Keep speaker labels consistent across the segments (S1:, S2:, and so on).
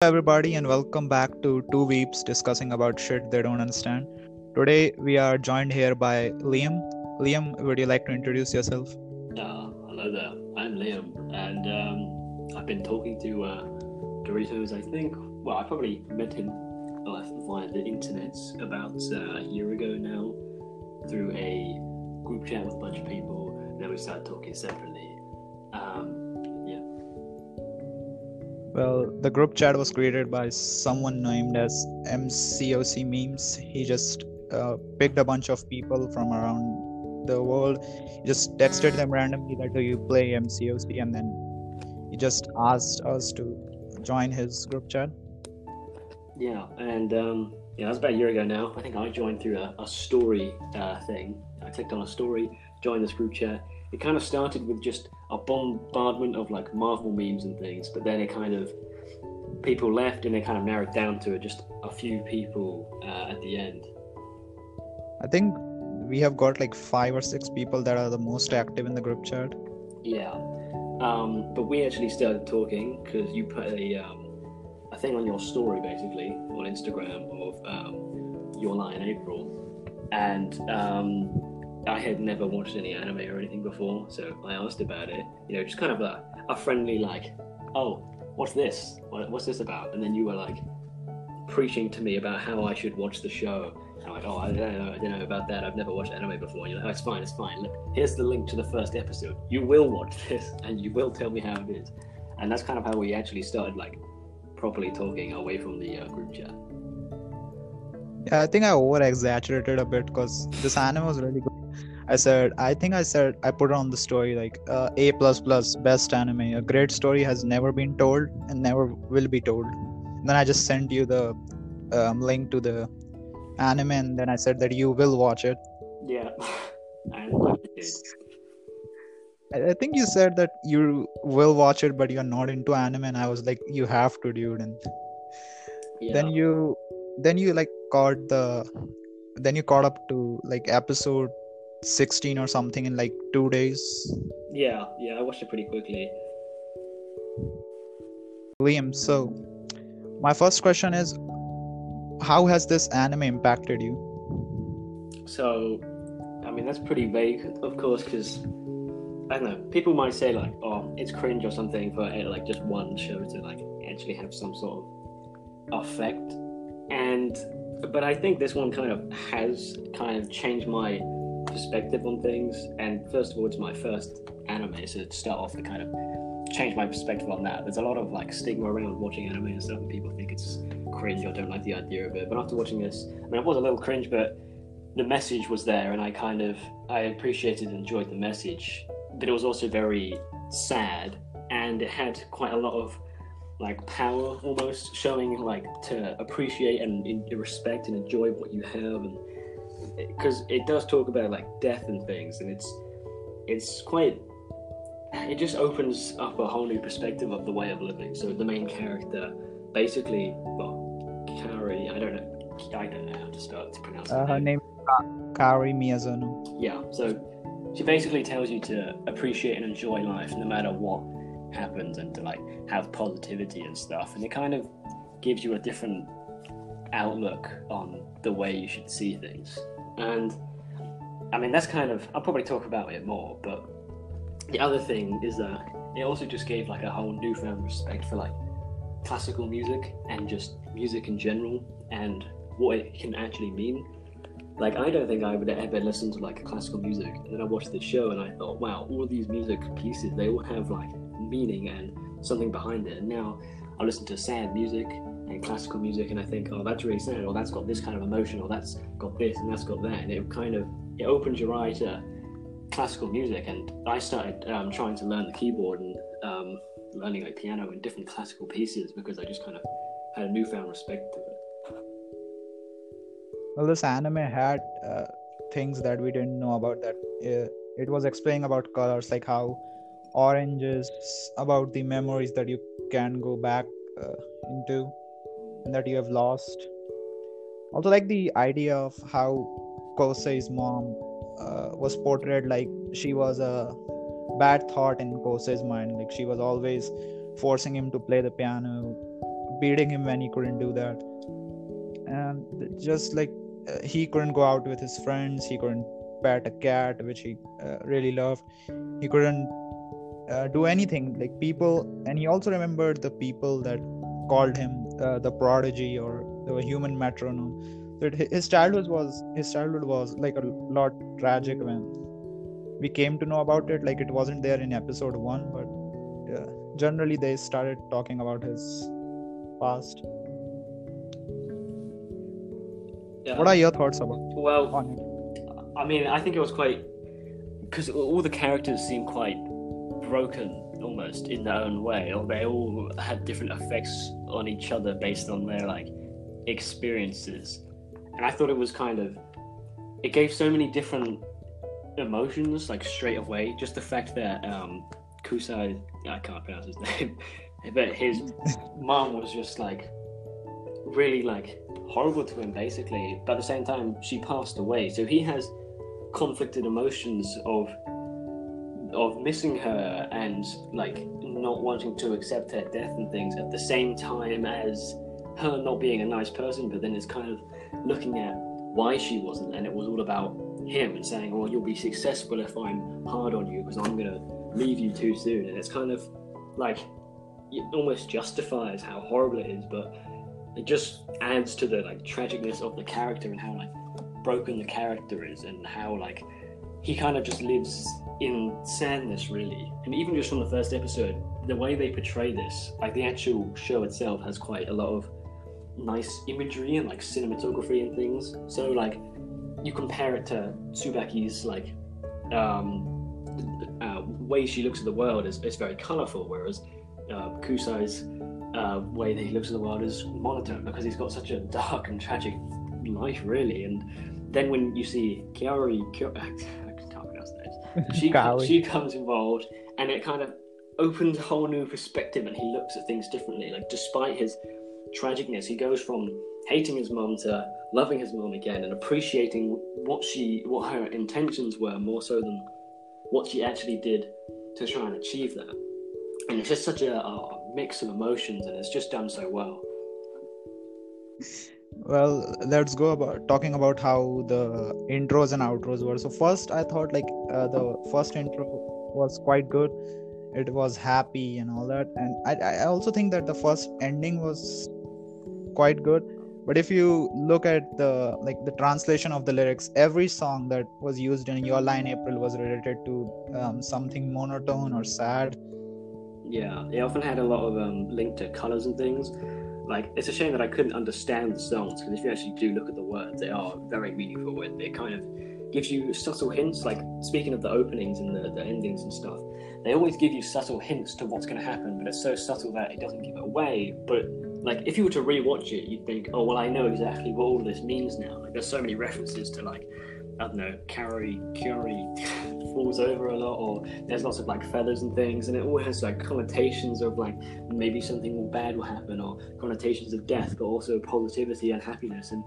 S1: everybody, and welcome back to Two Weebs discussing about shit they don't understand. Today, we are joined here by Liam. Liam, would you like to introduce yourself?
S2: Uh, hello there, I'm Liam, and um, I've been talking to uh, Doritos, I think. Well, I probably met him via the internet about uh, a year ago now through a group chat with a bunch of people. and Then we started talking separately. Um.
S1: Well, the group chat was created by someone named as MCOC Memes. He just uh, picked a bunch of people from around the world, just texted them randomly that do you play MCOC, and then he just asked us to join his group chat.
S2: Yeah, and um, yeah, that was about a year ago now. I think I joined through a, a story uh, thing. I clicked on a story, joined this group chat. It kind of started with just a bombardment of like Marvel memes and things, but then it kind of people left and it kind of narrowed down to just a few people uh, at the end.
S1: I think we have got like five or six people that are the most active in the group chat.
S2: Yeah, um, but we actually started talking because you put a um, a thing on your story basically on Instagram of um, your in April, and um, I had never watched any anime or anything before, so I asked about it. You know, just kind of a, a friendly like, oh, what's this? What, what's this about? And then you were like preaching to me about how I should watch the show. And I'm like, oh, I don't know, I don't know about that. I've never watched anime before. And you're like, oh, it's fine, it's fine. Look, here's the link to the first episode. You will watch this, and you will tell me how it is. And that's kind of how we actually started like properly talking away from the uh, group chat.
S1: Yeah, I think I over exaggerated a bit because this anime was really good. I said, I think I said I put it on the story like uh, A plus plus best anime. A great story has never been told and never will be told. And then I just sent you the um, link to the anime, and then I said that you will watch it.
S2: Yeah, and I did.
S1: I I think you said that you will watch it, but you're not into anime, and I was like, you have to, dude. And
S2: Yeah.
S1: then you, then you like caught the, then you caught up to like episode 16 or something in like two days.
S2: yeah, yeah, I watched it pretty quickly.
S1: Liam, so my first question is, how has this anime impacted you?
S2: So, I mean, that's pretty vague, of course, because I don't know. People might say like, "Oh, it's cringe" or something for like just one show to like actually have some sort of effect. And but I think this one kind of has kind of changed my perspective on things. And first of all, it's my first anime, so to start off, to kind of change my perspective on that. There's a lot of like stigma around watching anime and stuff, and people think it's cringe or don't like the idea of it. But after watching this, I mean, it was a little cringe, but the message was there, and I kind of I appreciated and enjoyed the message. But it was also very sad, and it had quite a lot of like power almost showing like to appreciate and respect and enjoy what you have and because it does talk about like death and things and it's it's quite it just opens up a whole new perspective of the way of living so the main character basically well Kari I don't know I don't know how to start to pronounce
S1: Uh,
S2: her name.
S1: name Kari Miyazono.
S2: Yeah, so she basically tells you to appreciate and enjoy life no matter what happens and to like have positivity and stuff. And it kind of gives you a different outlook on the way you should see things. And I mean, that's kind of, I'll probably talk about it more, but the other thing is that it also just gave like a whole newfound respect for like classical music and just music in general and what it can actually mean like I don't think I would ever listen to like classical music. And then I watched this show and I thought, wow, all these music pieces they all have like meaning and something behind it. And now I listen to sad music and classical music and I think, oh, that's really sad, or that's got this kind of emotion, or that's got this and that's got that. And it kind of it opens your eye to classical music. And I started um, trying to learn the keyboard and um, learning like piano and different classical pieces because I just kind of had a newfound respect to it.
S1: Well, this anime had uh, things that we didn't know about. That uh, it was explaining about colors, like how orange is about the memories that you can go back uh, into and that you have lost. Also, like the idea of how Kosei's mom uh, was portrayed like she was a bad thought in Kosei's mind. Like she was always forcing him to play the piano, beating him when he couldn't do that and just like uh, he couldn't go out with his friends he couldn't pet a cat which he uh, really loved he couldn't uh, do anything like people and he also remembered the people that called him uh, the prodigy or the human metronome. So his childhood was his childhood was like a lot tragic when we came to know about it. Like it wasn't there in episode 1 but generally they started talking about his past. Yeah. what are your thoughts about
S2: well i mean i think it was quite because all the characters seem quite broken almost in their own way. Or they all had different effects on each other based on their like experiences. And i thought it was kind of it gave so many different emotions like straight away. Just the fact that um kusai i can't pronounce his name but his mom was just like really like horrible to him basically. But at the same time she passed away. So he has conflicted emotions of of missing her and like not wanting to accept her death and things at the same time as her not being a nice person but then it's kind of looking at why she wasn't and it was all about him and saying well you'll be successful if i'm hard on you because i'm gonna leave you too soon. And it's kind of like it almost justifies how horrible it is but it just adds to the like tragicness of the character and how like broken the character is and how like he kind of just lives in sadness really and even just from the first episode the way they portray this like the actual show itself has quite a lot of nice imagery and like cinematography and things so like you compare it to Tsubaki's like um uh, way she looks at the world is, is very colorful whereas uh, Kusai's uh, way that he looks at the world is monotone because he's got such a dark and tragic life, really. And then when you see Kiari, Kiari Pronounce that. She she comes involved, and it kind of opens a whole new perspective, and he looks at things differently. Like despite his tragicness, he goes from hating his mom to loving his mom again and appreciating what she what her intentions were more so than what she actually did to try and achieve that and it's just such a, a mix of emotions, and it's just done so well.
S1: Well, let's go about talking about how the intros and outros were. So first, I thought like uh, the first intro was quite good. It was happy and all that, and I I also think that the first ending was quite good but if you look at the like the translation of the lyrics every song that was used in Your Lie in April was related to um, something monotone or sad
S2: yeah, it often had a lot of um, link to colors and things. Like, it's a shame that I couldn't understand the songs because if you actually do look at the words, they are very meaningful and it kind of gives you subtle hints. Like, speaking of the openings and the, the endings and stuff, they always give you subtle hints to what's going to happen, but it's so subtle that it doesn't give it away. But like, if you were to rewatch it, you'd think, oh, well, I know exactly what all this means now. Like, there's so many references to like I don't know, carry, Curie falls over a lot, or there's lots of like feathers and things, and it all has like connotations of like maybe something bad will happen, or connotations of death, but also positivity and happiness. And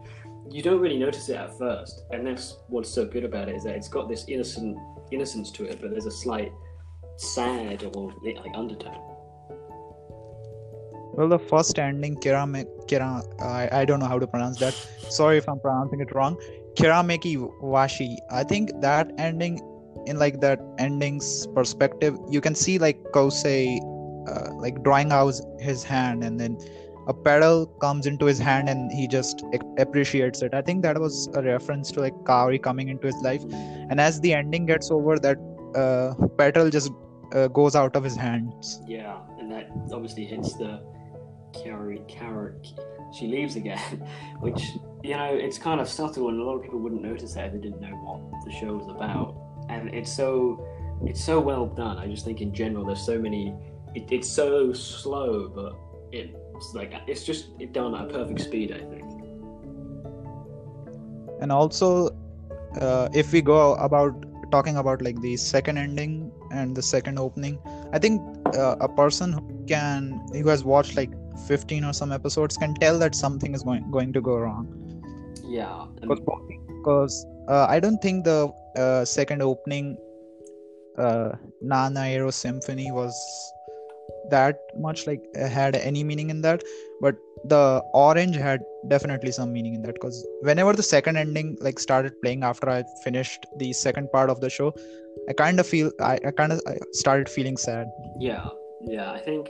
S2: you don't really notice it at first, and that's what's so good about it is that it's got this innocent innocence to it, but there's a slight sad or like undertone.
S1: Well, the first ending, Kira, Kira I, I don't know how to pronounce that. Sorry if I'm pronouncing it wrong. Kirameki wacci. I think that ending, in like that ending's perspective, you can see like Kosei, uh, like drawing out his hand, and then a pedal comes into his hand, and he just appreciates it. I think that was a reference to like Kaori coming into his life, and as the ending gets over, that uh, pedal just uh, goes out of his hands.
S2: Yeah, and that obviously hits the Carrie, Carrie, she leaves again, which you know it's kind of subtle, and a lot of people wouldn't notice that if they didn't know what the show was about. And it's so it's so well done. I just think in general, there's so many. It, it's so slow, but it's like it's just it done at a perfect speed. I think.
S1: And also, uh, if we go about talking about like the second ending and the second opening, I think uh, a person who can who has watched like 15 or some episodes can tell that something is going going to go wrong.
S2: Yeah
S1: because uh, i don't think the uh, second opening uh, nana aero symphony was that much like had any meaning in that but the orange had definitely some meaning in that because whenever the second ending like started playing after i finished the second part of the show i kind of feel i, I kind of started feeling sad.
S2: Yeah yeah i think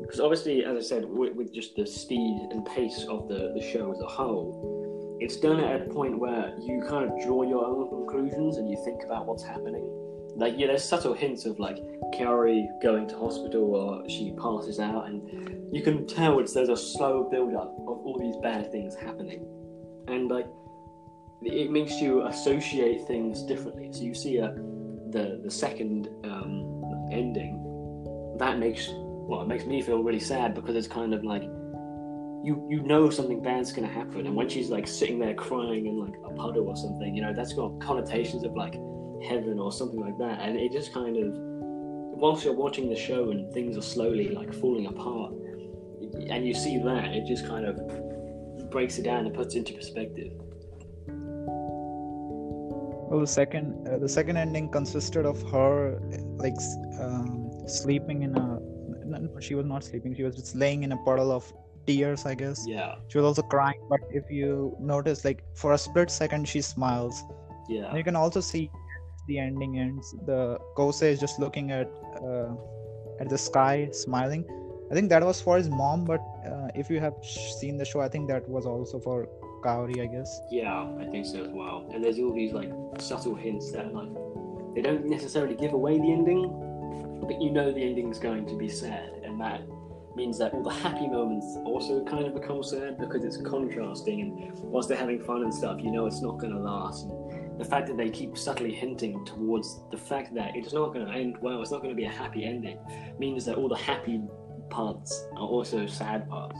S2: because obviously as i said with, with, just the speed and pace of the, the show as a whole it's done at a point where you kind of draw your own conclusions and you think about what's happening. Like yeah there's subtle hints of like Kaori going to hospital or she passes out and you can tell it's there's a slow build up of all these bad things happening. And like it makes you associate things differently. So you see a the the second um, ending that makes well it makes me feel really sad because it's kind of like you you know something bad's gonna happen and when she's like sitting there crying in like a puddle or something you know that's got connotations of like heaven or something like that. And it just kind of, whilst you're watching the show and things are slowly like falling apart, and you see that, it just kind of breaks it down and puts it into perspective.
S1: Well, the second uh, the second ending consisted of her like um, sleeping in a. She was not sleeping. She was just laying in a puddle of tears, I guess.
S2: Yeah.
S1: She was also crying, but if you notice, like for a split second, she smiles.
S2: Yeah.
S1: And you can also see the ending ends, the Kosei is just looking at uh, at the sky, smiling. I think that was for his mom, but uh, if you have seen the show, I think that was also for Kaori, I guess.
S2: Yeah, I think so as well. And there's all these like subtle hints that like they don't necessarily give away the ending, but you know the ending is going to be sad, and that means that all the happy moments also kind of become sad because it's contrasting. And whilst they're having fun and stuff, you know it's not going to last. And the fact that they keep subtly hinting towards the fact that it's not going to end well, it's not going to be a happy ending, means that all the happy parts are also sad parts.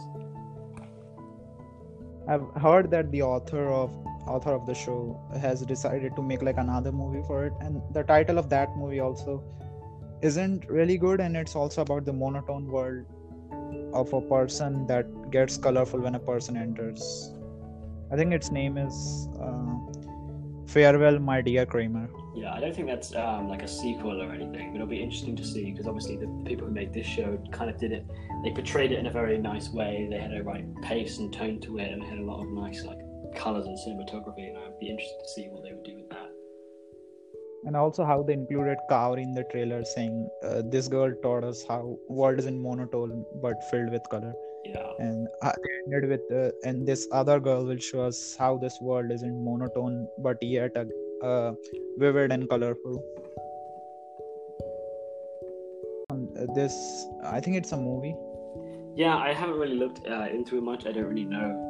S1: I've heard that the author of author of the show has decided to make like another movie for it, and the title of that movie also isn't really good, and it's also about the monotone world of a person that gets colorful when a person enters. I think its name is. Uh, Farewell, my dear Cramer.
S2: Yeah, I don't think that's um, like a sequel or anything, but it'll be interesting to see because obviously the people who made this show kind of did it. They portrayed it in a very nice way. They had a right pace and tone to it, and they had a lot of nice like colors and cinematography. And I'd be interested to see what they would do.
S1: And also how they included Kaori in the trailer, saying uh, this girl taught us how world is in monotone but filled with color.
S2: Yeah.
S1: And I ended with, uh, and this other girl will show us how this world isn't monotone, but yet uh, uh, vivid and colorful. Um, this, I think it's a movie.
S2: Yeah, I haven't really looked uh, into it much. I don't really know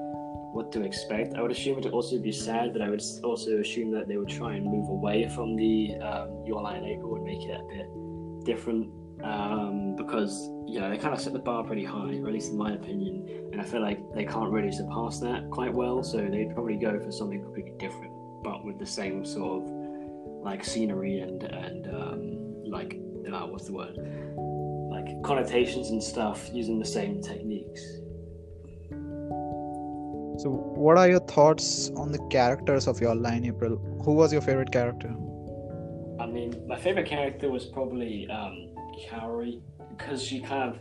S2: what to expect. I would assume it would also be sad, but I would also assume that they would try and move away from the um, Your Lie in April and make it a bit different um, because you know they kind of set the bar pretty high, or at least in my opinion, and I feel like they can't really surpass that quite well. So they'd probably go for something completely different, but with the same sort of like scenery and and um, like uh, what's the word, like connotations and stuff, using the same techniques.
S1: So, what are your thoughts on the characters of Your Lie in April? Who was your favorite character?
S2: I mean, my favorite character was probably um, Kaori because she kind of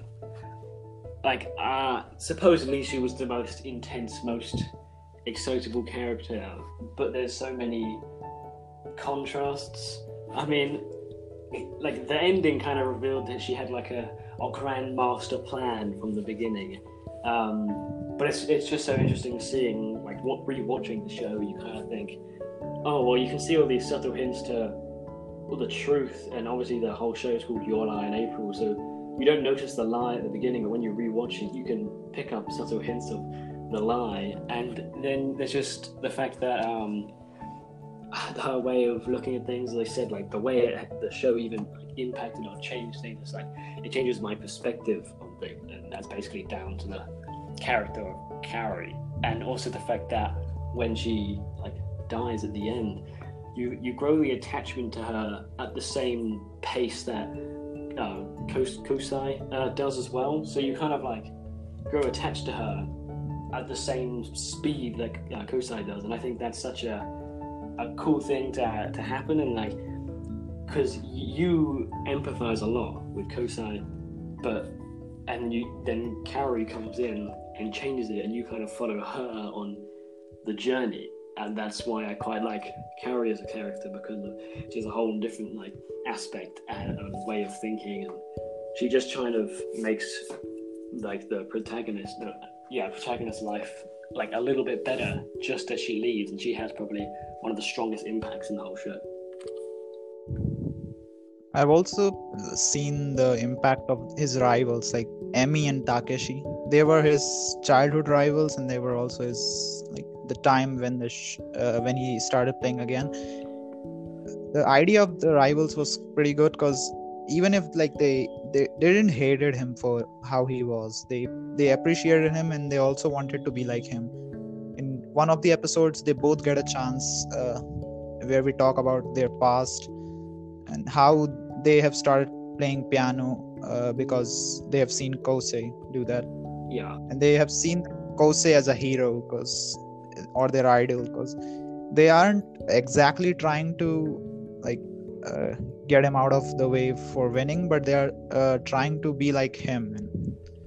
S2: like uh supposedly she was the most intense, most excitable character, but there's so many contrasts. I mean, like the ending kind of revealed that she had like a, a grand master plan from the beginning. Um, but it's it's just so interesting seeing like what rewatching the show. You kind of think, oh well, you can see all these subtle hints to well, the truth, and obviously the whole show is called Your Lie in April, so you don't notice the lie at the beginning, but when you rewatch it, you can pick up subtle hints of the lie, and then there's just the fact that um, her way of looking at things, as I said, like the way it, the show even impacted or changed things, like it changes my perspective on things, and that's basically down to the character of Kaori, and also the fact that when she like dies at the end you you grow the attachment to her at the same pace that uh, Kosei uh, does as well. So you kind of like grow attached to her at the same speed that uh, Kosei does, and I think that's such a a cool thing to to happen, and like because you empathize a lot with Kosei but and you then Carrie comes in and changes it, and you kind of follow her on the journey, and that's why I quite like Carrie as a character because she has a whole different like aspect and, and way of thinking, and she just kind of makes like the protagonist, the, yeah, protagonist's life like a little bit better just as she leaves, and she has probably one of the strongest impacts in the whole show.
S1: I've also seen the impact of his rivals like Emi and Takeshi. They were his childhood rivals, and they were also his like the time when the sh- uh, when he started playing again. The idea of the rivals was pretty good because even if like they, they they didn't hated him for how he was, they they appreciated him and they also wanted to be like him. In one of the episodes, they both get a chance uh, where we talk about their past and how they have started playing piano uh, because they have seen Kosei do that.
S2: Yeah.
S1: And they have seen Kosei as a hero because or their idol because they aren't exactly trying to like uh, get him out of the way for winning, but they are uh, trying to be like him.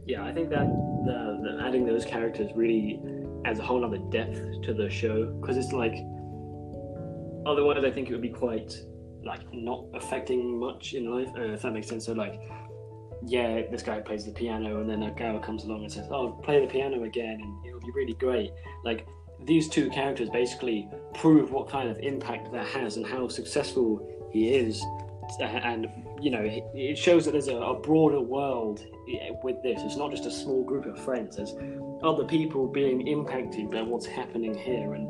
S2: Yeah, I think that the, the adding those characters really adds a whole other depth to the show because it's like otherwise I think it would be quite like not affecting much in life, uh, if that makes sense. So like, yeah, this guy plays the piano, and then a girl comes along and says, "Oh, play the piano again," and it'll be really great. Like these two characters basically prove what kind of impact that has and how successful he is, and you know, it shows that there's a, a broader world with this. It's not just a small group of friends. There's other people being impacted by what's happening here, and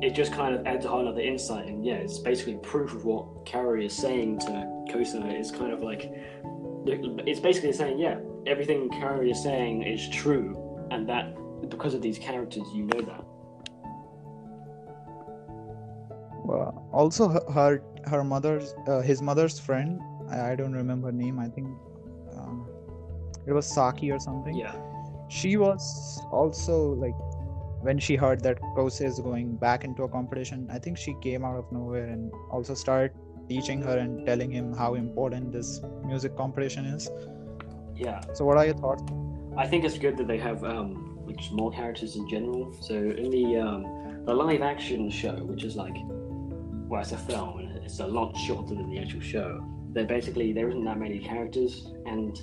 S2: it just kind of adds a whole other insight. And yeah, it's basically proof of what Kaori is saying to Kosei. It's kind of like it's basically saying, yeah, everything Kaori is saying is true, and that because of these characters, you know that.
S1: Well, also her her mother's uh, his mother's friend. I, I, don't remember her name. I think um, it was Saki or something.
S2: Yeah.
S1: She was also like when she heard that Kosei is going back into a competition, I think she came out of nowhere and also started teaching her and telling him how important this music competition is.
S2: Yeah.
S1: So, what are your thoughts?
S2: I think it's good that they have um, like small characters in general. So in the um, the live action show, which is like, well, it's a film and it's a lot shorter than the actual show. They basically there isn't that many characters and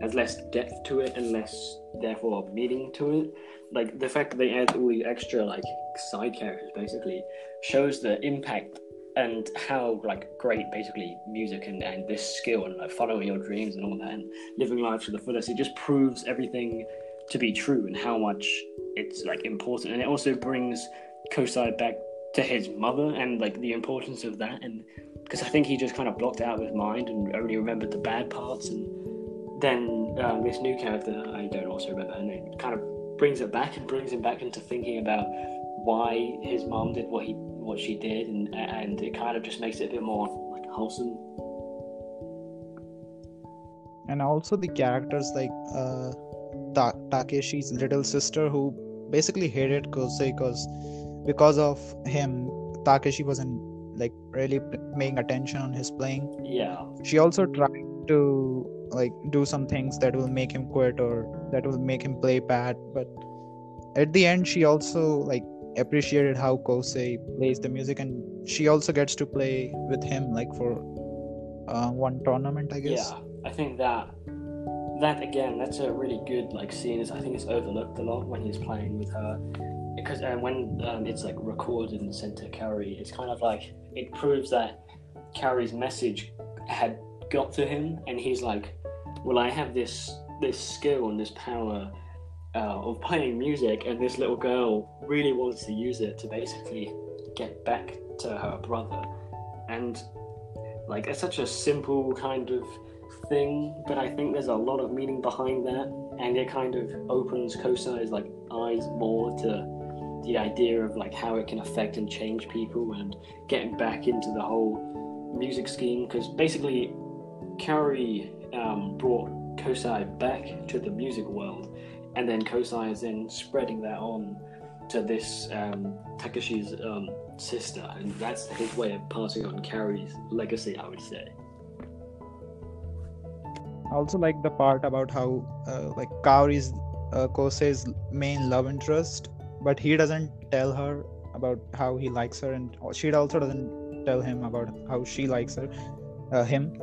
S2: there's less depth to it and less therefore meaning to it. Like the fact that they add all the extra like side characters basically shows the impact and how like great basically music and, and this skill and like following your dreams and all that and living life to the fullest. It just proves everything to be true and how much it's like important. And it also brings Kosai back to his mother and like the importance of that and because I think he just kind of blocked out of his mind and only remembered the bad parts and then um, this new character I don't also remember her name kind of brings it back and brings him back into thinking about why his mom did what he what she did, and and it kind of just makes it a bit more like wholesome.
S1: And also the characters like uh, Ta- Takeshi's little sister, who basically hated Kosei because because of him, Takeshi wasn't like really paying attention on his playing.
S2: Yeah.
S1: She also tried to like do some things that will make him quit or that will make him play bad but at the end she also like appreciated how Kosei plays the music and she also gets to play with him like for uh, one tournament I guess.
S2: Yeah I think that that again that's a really good like scene. Is I think it's overlooked a lot when he's playing with her because uh, when um, it's like recorded and sent to Kaori it's kind of like it proves that Kaori's message had got to him and he's like well, I have this this skill and this power uh, of playing music, and this little girl really wants to use it to basically get back to her brother. And like, it's such a simple kind of thing, but I think there's a lot of meaning behind that, and it kind of opens Kosei's like eyes more to the idea of like how it can affect and change people, and getting back into the whole music scheme. Because basically, Kaori um, brought Kosei back to the music world, and then Kosei is then spreading that on to this um, Takeshi's um, sister, and that's his way of passing on Kaori's legacy, I would say.
S1: I also like the part about how uh, like Kaori's uh, main love interest, but he doesn't tell her about how he likes her, and she also doesn't tell him about how she likes her, uh, him,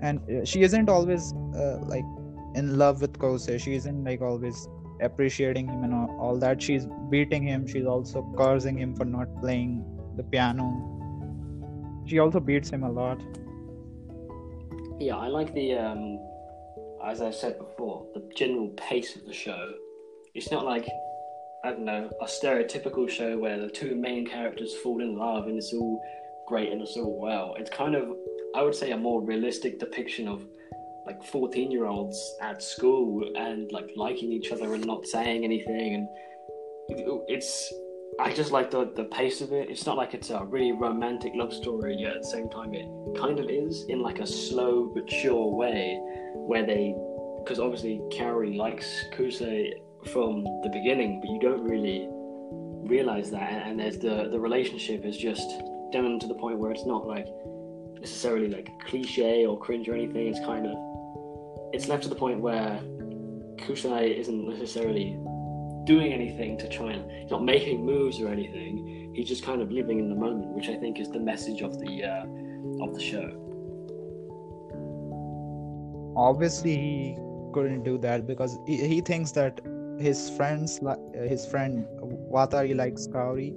S1: and uh, she isn't always uh, like in love with Kosei. She isn't like always appreciating him and all, all that. She's beating him. She's also cursing him for not playing the piano. She also beats him a lot.
S2: Yeah, I like the um, as I said before, the general pace of the show. It's not like I don't know a stereotypical show where the two main characters fall in love and it's all great and it's all well. It's kind of I would say a more realistic depiction of like 14 year olds at school and like liking each other and not saying anything and it's I just like the the pace of it. It's not like it's a really romantic love story, yet at the same time it kind of is in like a slow but sure way, where they, because obviously Kaori likes Kosei from the beginning, but you don't really realize that, and there's the the relationship is just down to the point where it's not like necessarily like cliche or cringe or anything. It's kind of it's left to the point where Kosei isn't necessarily doing anything to try and he's not making moves or anything. He's just kind of living in the moment, which I think is the message of the uh, of the show.
S1: Obviously, he couldn't do that because he, he thinks that his friends, his friend Watari likes Kaori,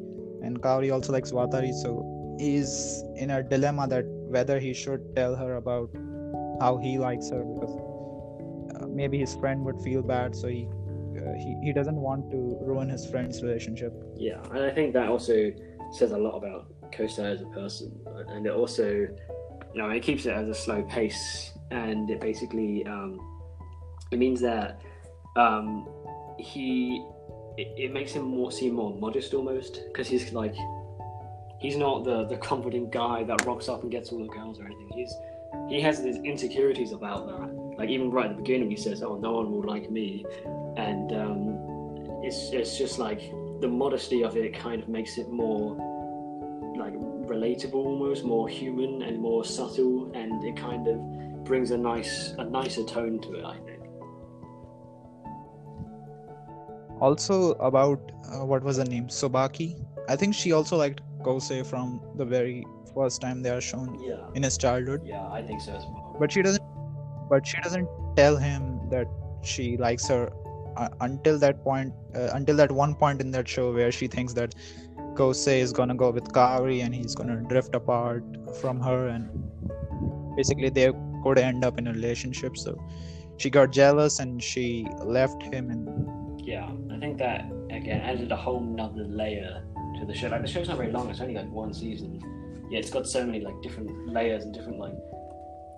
S1: and Kaori also likes Watari. So he's in a dilemma that whether he should tell her about how he likes her because uh, maybe his friend would feel bad. So he uh, he, he doesn't want to ruin his friend's relationship
S2: yeah and i think that also says a lot about Kosei as a person and it also you know it keeps it as a slow pace and it basically um, it means that um, he it, it, makes him more seem more modest almost because he's like he's not the the confident guy that rocks up and gets all the girls or anything. He's he has these insecurities about that. Like even right at the beginning he says oh no one will like me. And um, it's it's just like the modesty of it kind of makes it more like relatable almost more human and more subtle and it kind of brings a nice a nicer tone to it i think.
S1: Also about uh, what was her name? Tsubaki. I think she also liked kosei from the very first time they are shown
S2: yeah.
S1: in his childhood.
S2: Yeah i think so as well.
S1: But she doesn't but she doesn't tell him that she likes her uh, until that point uh, until that one point in that show where she thinks that Kosei is gonna go with Kaori and he's gonna drift apart from her and basically they could end up in a relationship. So she got jealous and she left him and
S2: yeah I think that again added a whole nother layer to the show like the show's not very long it's only like one season yeah it's got so many like different layers and different like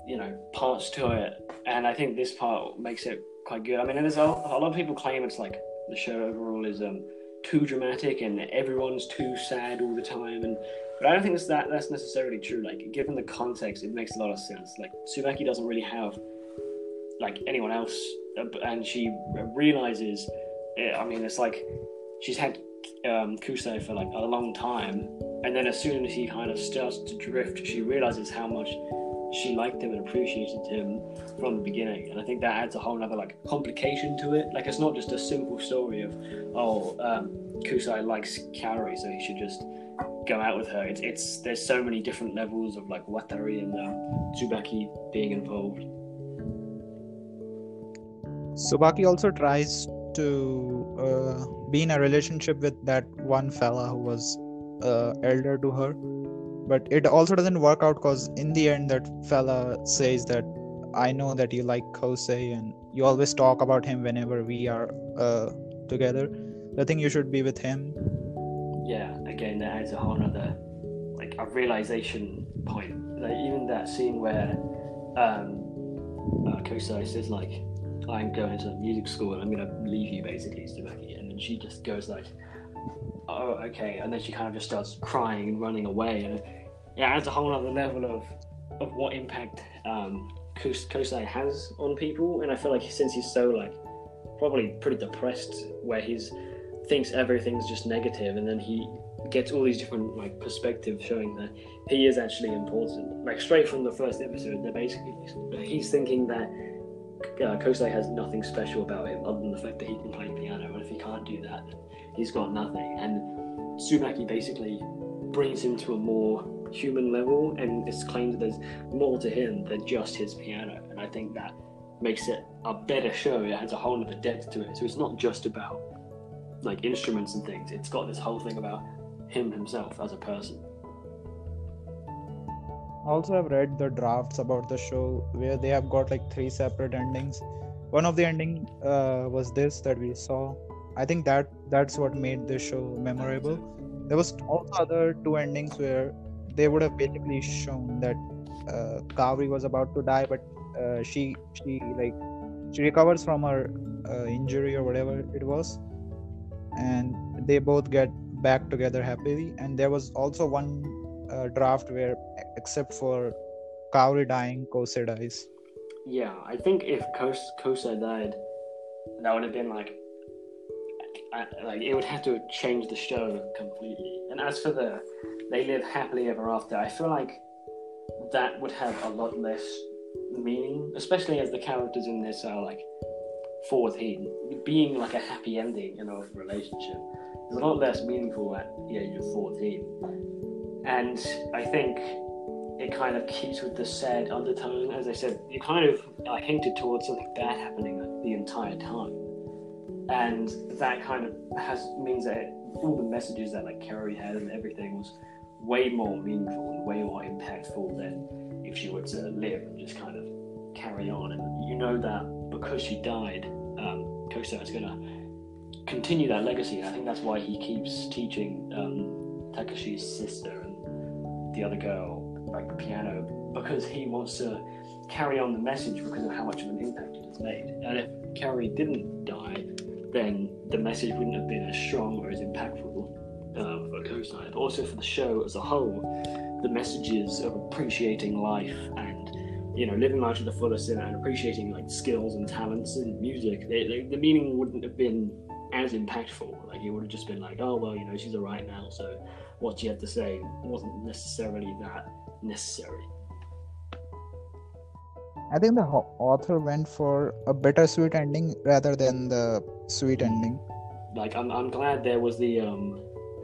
S2: you know parts to it and I think this part makes it quite good. I mean, there's a, a lot of people claim it's like the show overall is um, too dramatic and everyone's too sad all the time, and but I don't think that's that that's necessarily true. Like given the context, it makes a lot of sense. Like Tsubaki doesn't really have like anyone else, and she realizes. Eh, I mean, it's like she's had um, Kosei for like a long time, and then as soon as he kind of starts to drift, she realizes how much she liked him and appreciated him from the beginning. And I think that adds a whole other like complication to it. Like it's not just a simple story of oh um, Kosei likes Kaori, so he should just go out with her. It's it's there's so many different levels of like Watari and um, Tsubaki being involved.
S1: Tsubaki also tries to uh, be in a relationship with that one fella who was uh, elder to her. But it also doesn't work out because in the end that fella says that i know that you like kosei and you always talk about him whenever we are uh, together. I think you should be with him.
S2: Yeah again that adds a whole other like a realization point. Like even that scene where um uh, kosei says like i'm going to music school and i'm gonna leave you basically Tsubaki. and then she just goes like oh, okay. And then she kind of just starts crying and running away. And it adds a whole other level of, of what impact um, has on people. And I feel like since he's so, like, probably pretty depressed, where he's thinks everything's just negative, and then he gets all these different like perspectives showing that he is actually important. Like straight from the first episode, they're basically he's thinking that uh, Kosei has nothing special about him other than the fact that he can play piano, and if he can't do that, he's got nothing. And Sumaki basically brings him to a more human level, and it's claimed that there's more to him than just his piano. And I think that makes it a better show. It has a whole other depth to it. So it's not just about like instruments and things. It's got this whole thing about him himself as a person.
S1: Also, I've read the drafts about the show where they have got like three separate endings. One of the ending uh, was this that we saw. I think that that's what made this show memorable. There was also other two endings where they would have basically shown that uh, Kaori was about to die, but uh, she she like she recovers from her uh, injury or whatever it was, and they both get back together happily. And there was also one uh, draft where, except for Kaori dying, Kosei dies.
S2: Yeah, I think if Kos- Kosa died, that would have been like, I, like it would have to change the show completely. And as for the they live happily ever after, I feel like that would have a lot less meaning, especially as the characters in this are like 14. Being like a happy ending in a relationship is a lot less meaningful at age of 14. And I think it kind of keeps with the sad undertone. As I said, you kind of are hinted towards something bad happening the entire time. And that kind of has means that all the messages that like Carrie had and everything was way more meaningful and way more impactful than if she were to live and just kind of carry on. And you know that because she died, um, is going to continue that legacy. And I think that's why he keeps teaching um, Takashi's sister the other girl like the piano because he wants to carry on the message because of how much of an impact it has made. And if Carrie didn't die, then the message wouldn't have been as strong or as impactful uh, for Kosei, but also for the show as a whole. The messages of appreciating life and you know living life to the fullest and appreciating like skills and talents and music. They, they, the meaning wouldn't have been as impactful. Like it would have just been like, oh well, you know, she's alright now, so what she had to say wasn't necessarily that necessary.
S1: I think the author went for a bittersweet ending rather than the sweet ending.
S2: Like I'm, I'm glad there was the um,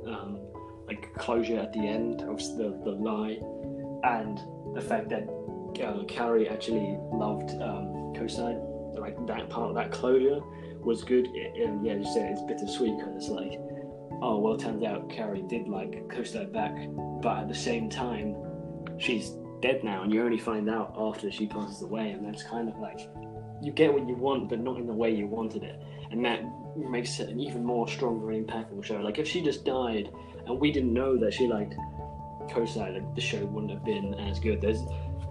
S2: um, like closure at the end of the the lie, and the fact that uh, Carrie actually loved um, Kosei. Like that part of that closure was good. And yeah, you said it's bittersweet because it's like, oh well, it turns out Carrie did like Kosei back, but at the same time, she's dead now, and you only find out after she passes away, and that's kind of like you get what you want, but not in the way you wanted it, and that makes it an even more stronger and impactful show. Like if she just died and we didn't know that she liked Kosei, like the show wouldn't have been as good. There's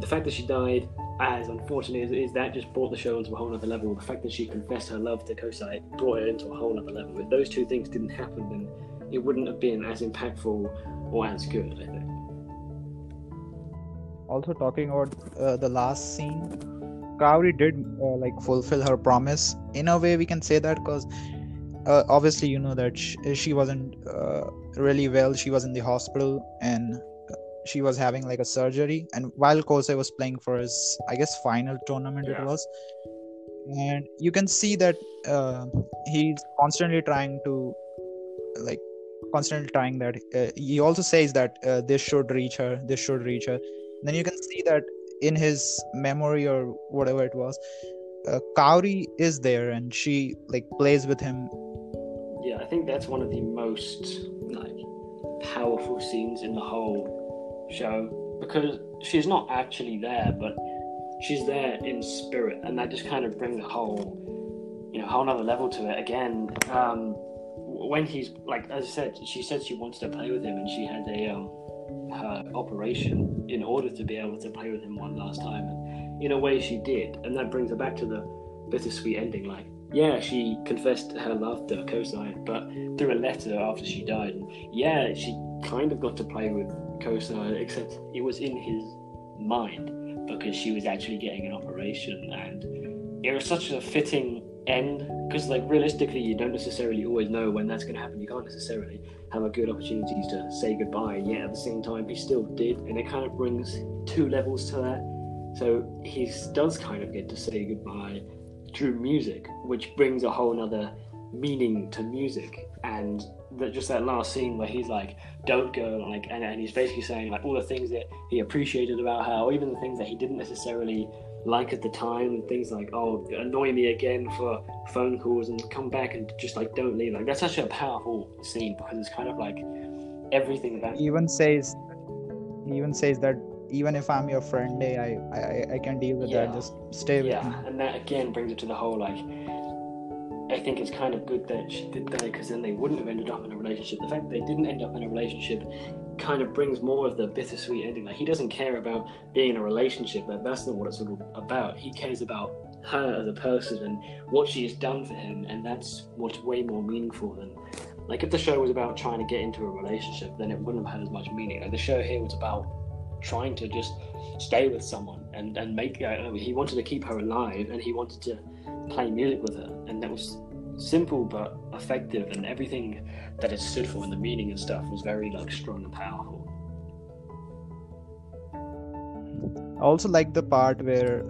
S2: the fact that she died, as unfortunate as is, that just brought the show into a whole other level. The fact that she confessed her love to Kosai brought it into a whole other level. If those two things didn't happen, then it wouldn't have been as impactful or as good. I think.
S1: Also, talking about uh, the last scene, Kaori did uh, like fulfill her promise. In a way, we can say that because uh, obviously you know that she, she wasn't uh, really well. She was in the hospital and she was having like a surgery and while Kosei was playing for his I guess final tournament yeah. it was and you can see that uh, he's constantly trying to like constantly trying that uh, he also says that uh, this should reach her this should reach her then you can see that in his memory or whatever it was uh, Kaori is there and she like plays with him
S2: yeah I think that's one of the most like powerful scenes in the whole show because she's not actually there, but she's there in spirit, and that just kind of brings a whole, you know, whole another level to it. Again, um, when he's like, as I said, she said she wants to play with him, and she had a um, her operation in order to be able to play with him one last time, and in a way she did, and that brings her back to the bittersweet ending. Like, yeah, she confessed her love to Kosei, but through a letter after she died, and yeah, she kind of got to play with Kosei, except it was in his mind because she was actually getting an operation, and it was such a fitting end because, like, realistically, you don't necessarily always know when that's going to happen. You can't necessarily have a good opportunity to say goodbye, yet at the same time, he still did, and it kind of brings two levels to that. So he does kind of get to say goodbye through music, which brings a whole other meaning to music. And that just that last scene where he's like, "Don't go," like, and, and he's basically saying like all the things that he appreciated about her, or even the things that he didn't necessarily like at the time, and things like, "Oh, annoy me again for phone calls and come back and just like don't leave." Like that's such a powerful scene because it's kind of like everything about.
S1: He even says, he even says that even if I'm your friend, I I, I can deal with
S2: Yeah.
S1: that. Just stay with
S2: yeah,
S1: me.
S2: and that again brings it to the whole like. I think it's kind of good that she did that because then they wouldn't have ended up in a relationship. The fact they didn't end up in a relationship kind of brings more of the bittersweet ending. Like he doesn't care about being in a relationship. That that's not what it's all about. He cares about her as a person and what she has done for him, and that's what's way more meaningful than. Like if the show was about trying to get into a relationship, then it wouldn't have had as much meaning. Like the show here was about trying to just stay with someone and and make. He wanted to keep her alive, and he wanted to play music with her, and that was simple but effective, and everything that it stood for and the meaning and stuff was very like strong and powerful.
S1: I also like the part where,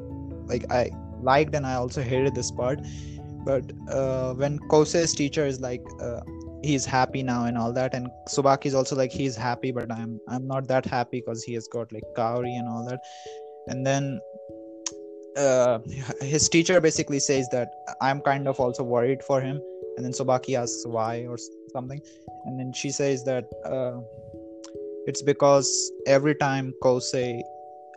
S1: like, I liked and I also hated this part. But uh, when Kosei's teacher is like, uh, he's happy now and all that, and Tsubaki is also like, he's happy, but I'm I'm not that happy because he has got like Kaori and all that. And then uh, his teacher basically says that I'm kind of also worried for him. And then Tsubaki asks why or something, and then she says that uh, it's because every time Kosei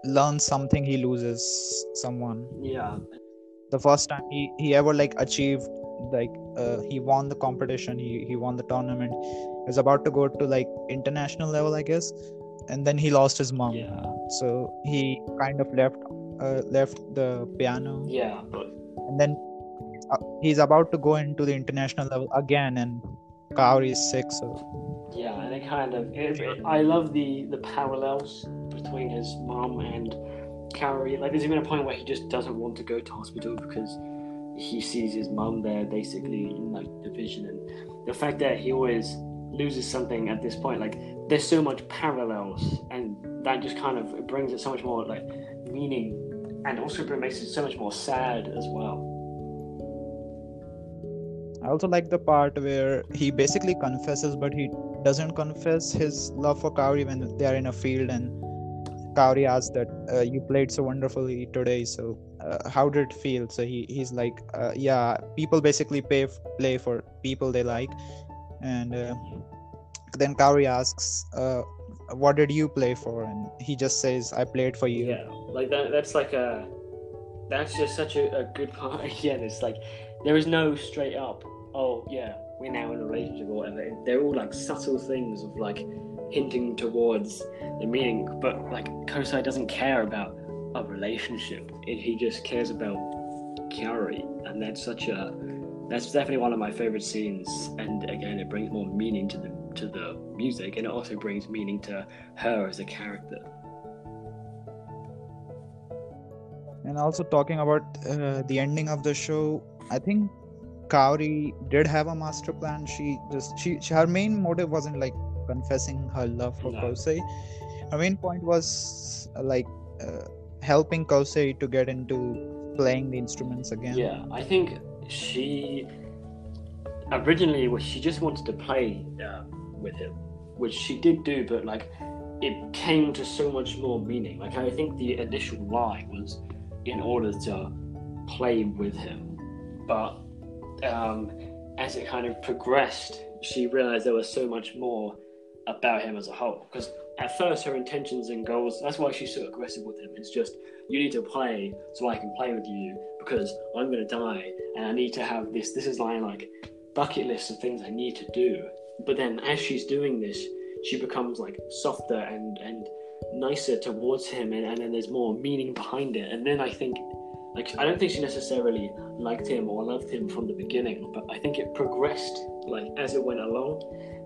S1: learns something he loses someone
S2: Yeah,
S1: the first time he, he ever like achieved like uh, he won the competition he, he won the tournament he was about to go to like international level i guess and then he lost his mom
S2: yeah,
S1: so he kind of left uh, left the piano
S2: yeah. But
S1: and then uh, he's about to go into the international level again and Kaori is sick so
S2: yeah, and it kind of. It, it- I love the the parallels between his mom and Kaori. Like, there's even a point where he just doesn't want to go to hospital because he sees his mom there, basically in like the vision, and the fact that he always loses something at this point. Like, there's so much parallels, and that just kind of it brings it so much more like meaning, and also it makes it so much more sad as well.
S1: I also like the part where he basically confesses, but he doesn't confess his love for Kaori when they are in a field and Kaori asks that uh, you played so wonderfully today. So uh, how did it feel? So he he's like, uh, yeah, people basically pay f- play for people they like, and uh, then Kaori asks, uh, what did you play for? And he just says, I played for you.
S2: Yeah, like that. That's like a. That's just such a, a good part. Again, it's like there is no straight up. Oh yeah, we're now in a relationship or whatever. They're all like subtle things of like hinting towards the meaning. But like Kosai doesn't care about a relationship. He just cares about Kaori, and that's such a. That's definitely one of my favorite scenes. And again, it brings more meaning to the to the music, and it also brings meaning to her as a character.
S1: And also talking about uh, the ending of the show, I think Kaori did have a master plan. She just she, she her main motive wasn't like confessing her love for
S2: No.
S1: Kosei. Her main point was uh, like uh, helping Kosei to get into playing the instruments again.
S2: Yeah, I think she originally was she just wanted to play uh, with him, which she did do, but like it came to so much more meaning. Like I think the initial lie was in order to play with him, but um, as it kind of progressed, she realized there was so much more about him as a whole. Because at first, her intentions and goals, that's why she's so aggressive with him. It's just, you need to play so I can play with you because I'm going to die and I need to have this. This is like, like bucket list of things I need to do. But then as she's doing this, she becomes like softer and, and nicer towards him and, and then there's more meaning behind it. And then I think like I don't think she necessarily liked him or loved him from the beginning, but I think it progressed like as it went along,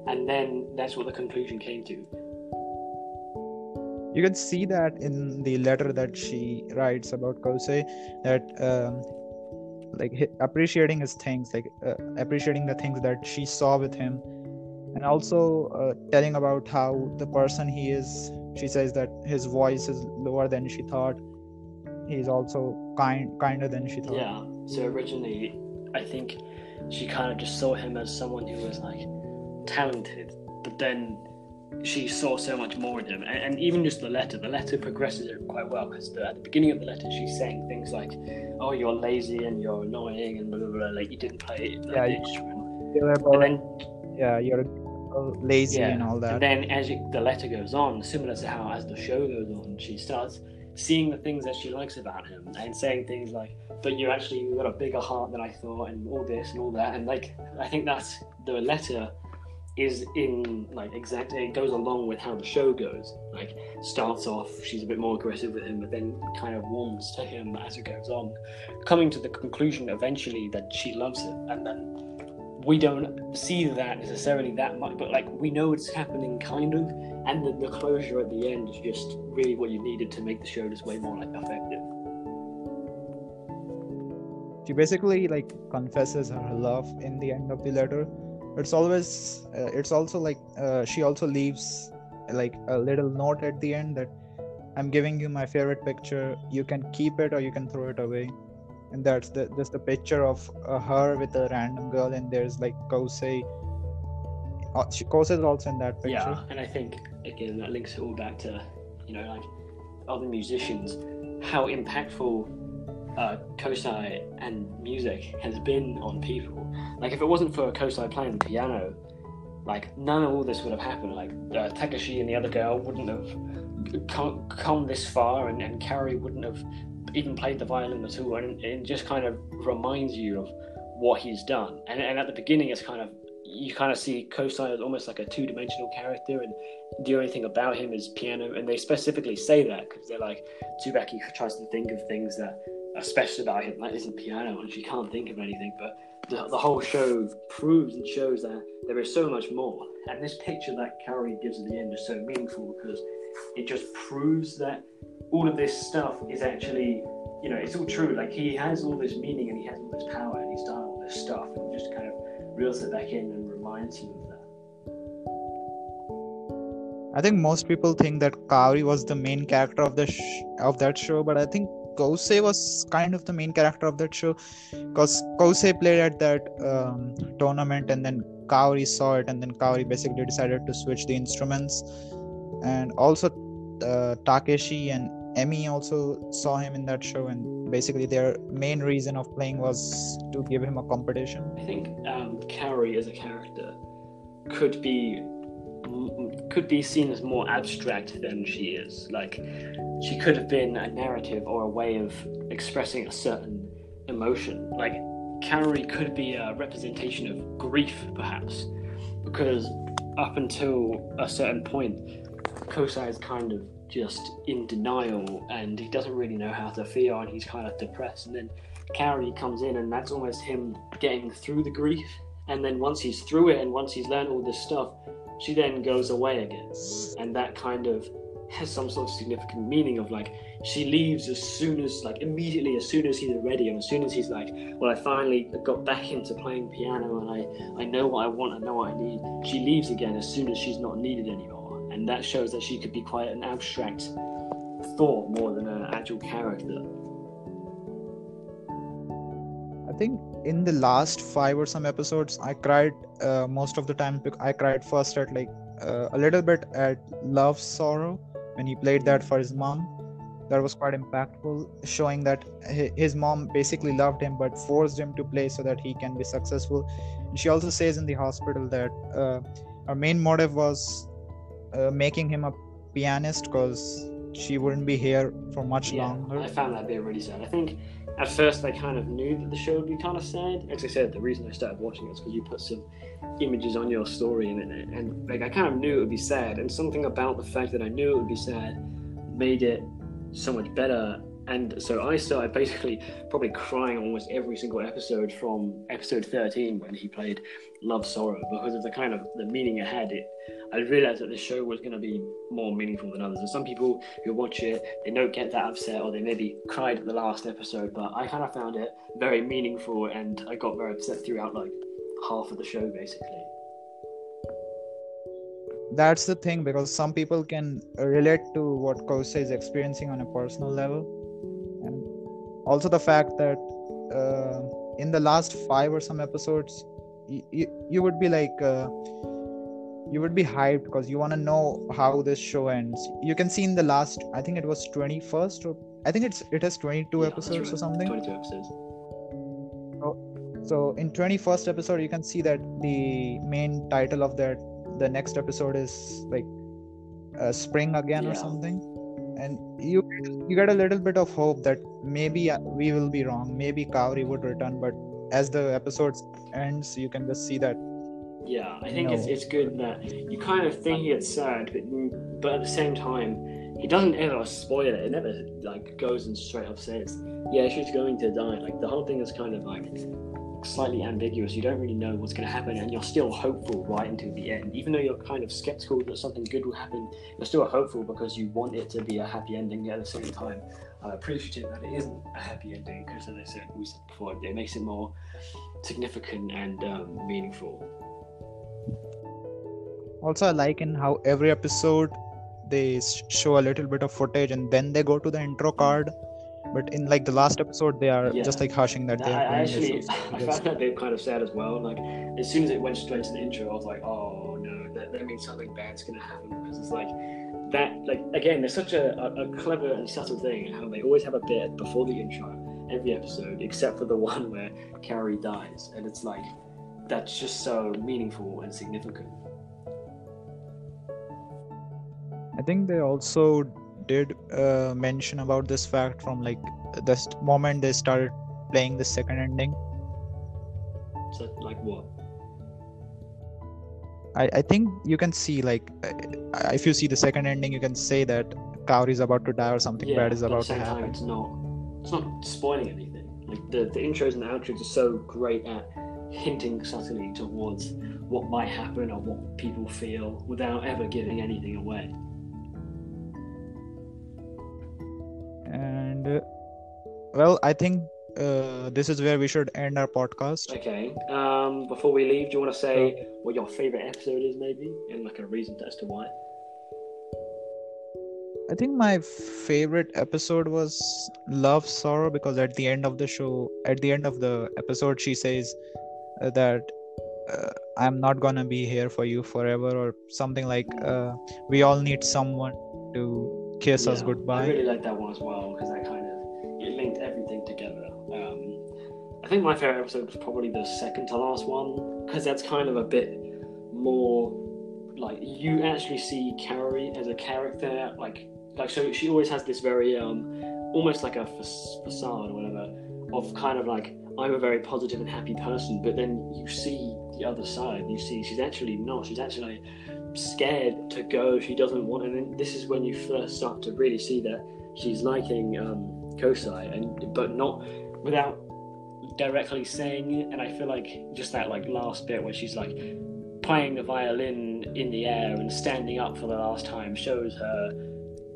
S2: and then that's what the conclusion came to.
S1: You can see that in the letter that she writes about Kosei, that um, like appreciating his things, like uh, appreciating the things that she saw with him, and also uh, telling about how the person he is. She says that his voice is lower than she thought. He's also kind, kinder than she thought.
S2: Yeah, So originally, I think she kind of just saw him as someone who was like talented, but then she saw so much more in him. And, and even just the letter, the letter progresses quite well because at the beginning of the letter, she's saying things like, "Oh, you're lazy and you're annoying and blah blah blah. Like you didn't play like,
S1: Yeah,
S2: the instrument."
S1: You're
S2: And
S1: about-
S2: then
S1: yeah, you're lazy
S2: Yeah,
S1: and all that.
S2: And then as it, the letter goes on, similar to how as the show goes on, she starts seeing the things that she likes about him and saying things like, "But you actually you've got a bigger heart than I thought," and all this and all that. And like I think that's the letter is in like exactly it goes along with how the show goes. Like starts off, she's a bit more aggressive with him, but then kind of warms to him as it goes on, coming to the conclusion eventually that she loves him, and then we don't see that necessarily that much, but like we know it's happening kind of, and the, the closure at the end is just really what you needed to make the show just way more like effective.
S1: she basically like confesses her love in the end of the letter. It's always uh, it's also like uh, she also leaves like a little note at the end that i'm giving you my favorite picture. You can keep it or you can throw it away. And that's the just the picture of uh, her with a random girl and there's like kosei. Uh, she, kosei is also in that picture.
S2: Yeah, and I think again that links it all back to you know like other musicians, how impactful uh, Kosai and music has been on people. Like if it wasn't for Kosai playing the piano, like none of all this would have happened. Like uh, Takeshi and the other girl wouldn't have come, come this far, and, and Carrie wouldn't have even played the violin at all. And it just kind of reminds you of what he's done. And, and at the beginning, it's kind of you kind of see Kosai as almost like a two-dimensional character, and the only thing about him is piano. And they specifically say that because they're like, Tsubaki tries to think of things that are special about him, like isn't piano, and she can't think of anything. But the, the whole show proves and shows that there is so much more. And this picture that Carrie gives at the end is so meaningful because it just proves that all of this stuff is actually, you know, it's all true. Like he has all this meaning and he has all this power and he's done all this stuff and just kind of reels it back in and reminds you of that.
S1: I think most people think that Kaori was the main character of the sh- of that show, but I think Kosei was kind of the main character of that show because Kosei played at that um, tournament and then Kaori saw it and then Kaori basically decided to switch the instruments and also uh, Takeshi and Emi also saw him in that show and basically their main reason of playing was to give him a competition.
S2: I think um, Carrie as a character could be could be seen as more abstract than she is. Like she could have been a narrative or a way of expressing a certain emotion. Like Carrie could be a representation of grief, perhaps, because up until a certain point, Kosai is kind of just in denial and he doesn't really know how to feel and he's kind of depressed. And then Carrie comes in and that's almost him getting through the grief. And then once he's through it and once he's learned all this stuff, she then goes away again. And that kind of has some sort of significant meaning of like she leaves as soon as like immediately as soon as he's ready and as soon as he's like well i finally got back into playing piano and i i know what i want i know what i need she leaves again as soon as she's not needed anymore and that shows that she could be quite an abstract thought more than an actual character
S1: I think in the last five or some episodes, I cried uh, most of the time. I cried first at like uh, a little bit at Love Sorrow when he played that for his mom. That was quite impactful, showing that his mom basically loved him but forced him to play so that he can be successful. And she also says in the hospital that uh, her main motive was uh, making him a pianist because she wouldn't be here for much
S2: yeah
S1: longer.
S2: i found that bit really sad i think at first I kind of knew that the show would be kind of sad. As I said, the reason I started watching it is because you put some images on your story and, and, and like I kind of knew it would be sad. And something about the fact that I knew it would be sad made it so much better. And so I started basically probably crying almost every single episode from episode 13 when he played Love Sorrow because of the kind of the meaning it had. It I realized that the show was going to be more meaningful than others. And some people who watch it, they don't get that upset or they maybe cried at the last episode. But I kind of found it very meaningful and I got very upset throughout like half of the show basically.
S1: that's the thing because some people can relate to what Kosei is experiencing on a personal level also the fact that uh, in the last five or some episodes, you, you, you would be like, uh, you would be hyped because you want to know how this show ends. You can see in the last, I think it was 21st or I think it's it has 22
S2: Yeah,
S1: episodes
S2: that's
S1: or something.
S2: 22 episodes.
S1: So in 21st episode, you can see that the main title of that the next episode is like uh, spring again or
S2: Yeah.
S1: something, and you you get a little bit of hope that maybe uh, we will be wrong. Maybe Kaori would return, but as the episode ends, you can just see that
S2: Yeah, I think it's, it's good that you kind of think it's sad, but but at the same time, he doesn't ever spoil it. It never like goes and straight up says, "Yeah, she's going to die." Like the whole thing is kind of like slightly ambiguous. You don't really know what's going to happen, and you're still hopeful right until the end. Even though you're kind of skeptical that something good will happen, you're still hopeful because you want it to be a happy ending. At the same time, I'm appreciative that it isn't a happy ending because, as I said, we said before, it makes it more significant and um, meaningful.
S1: also I like in how every episode they show a little bit of footage and then they go to the intro card. But in like the last episode, they are
S2: Yeah.
S1: just like hushing that
S2: I,
S1: they
S2: I
S1: are doing
S2: actually
S1: this.
S2: I found that bit kind of sad as well. Like as soon as it went straight to the intro, I was like, oh no, that, that means something bad's gonna happen because it's like that. Like again, there's such a, a, a clever and subtle thing how they always have a bit before the intro every episode, except for the one where Carrie dies, and it's like that's just so meaningful and significant.
S1: I think they also did uh, mention about this fact from like the moment they started playing the second ending.
S2: So like what?
S1: I, I think you can see like uh, if you see the second ending, you can say that Kaori is about to die or something bad is about
S2: at the
S1: to
S2: same time,
S1: happen.
S2: it's not it's not spoiling anything. Like the, the intros and the outros are so great at hinting subtly towards what might happen or what people feel without ever giving anything away.
S1: And uh, well, I think uh, this is where we should end our podcast.
S2: Okay. Um, before we leave, do you want to say what your favorite episode is, maybe, and like a reason as to why?
S1: I think my favorite episode was Love Sorrow because at the end of the show, at the end of the episode, she says uh, that uh, I'm not gonna be here for you forever or something like uh, we all need someone to kiss us goodbye.
S2: I really like that one as well because that kind of it linked everything together. Um, I think my favorite episode was probably the second to last one because that's kind of a bit more like you actually see Carrie as a character, like like so she always has this very um almost like a fa- facade or whatever of kind of like I'm a very positive and happy person, but then you see the other side. You see she's actually not. She's actually scared to go. She doesn't want, and this is when you first start to really see that she's liking um, Kosai, and but not without directly saying it. And I feel like just that like last bit where she's like playing the violin in the air and standing up for the last time shows her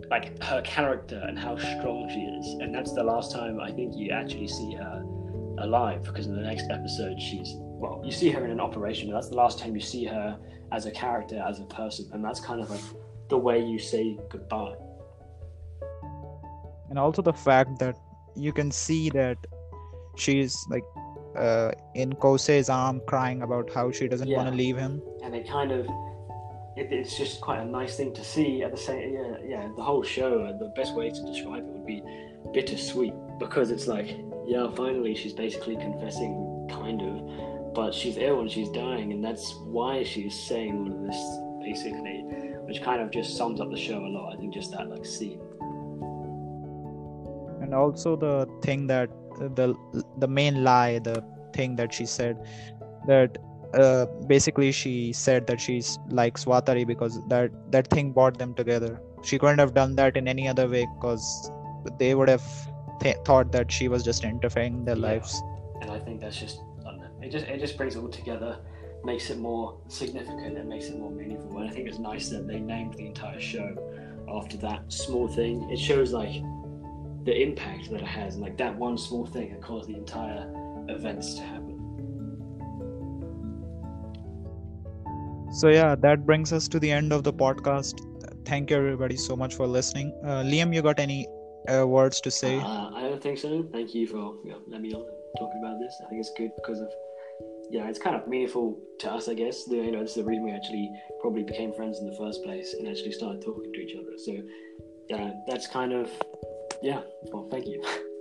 S2: like her character and how strong she is. And that's the last time I think you actually see her alive because in the next episode she's well, you see her in an operation, but that's the last time you see her as a character, as a person, and that's kind of like the way you say goodbye.
S1: and also the fact that you can see that she's like uh, in Kosei's arm crying about how she doesn't want to leave him.
S2: and it kind of it, it's just quite a nice thing to see at the same yeah yeah the whole show and the best way to describe it would be bittersweet because it's like yeah finally she's basically confessing kind of but she's ill and she's dying and that's why she's saying all of this basically which kind of just sums up the show a lot i think just that like scene.
S1: And also the thing that the the main lie the thing that she said that uh, basically she said that she's likes Watari because that that thing brought them together. She couldn't have done that in any other way because they would have th- thought that she was just interfering their
S2: Yeah.
S1: lives.
S2: And I think that's just I don't know, it just it just brings it all together, makes it more significant, and makes it more meaningful. And I think it's nice that they named the entire show after that small thing. It shows like the impact that it has, and like that one small thing that caused the entire events to happen.
S1: so yeah that brings us to the end of the podcast thank you everybody so much for listening uh, liam you got any uh, words to say
S2: Uh, I don't think so. Thank you for you know, letting me on. talking about this. I think it's good because of yeah, it's kind of meaningful to us, I guess. You know, is the reason we actually probably became friends in the first place and actually started talking to each other. So, yeah, that's kind of yeah. Well, thank you.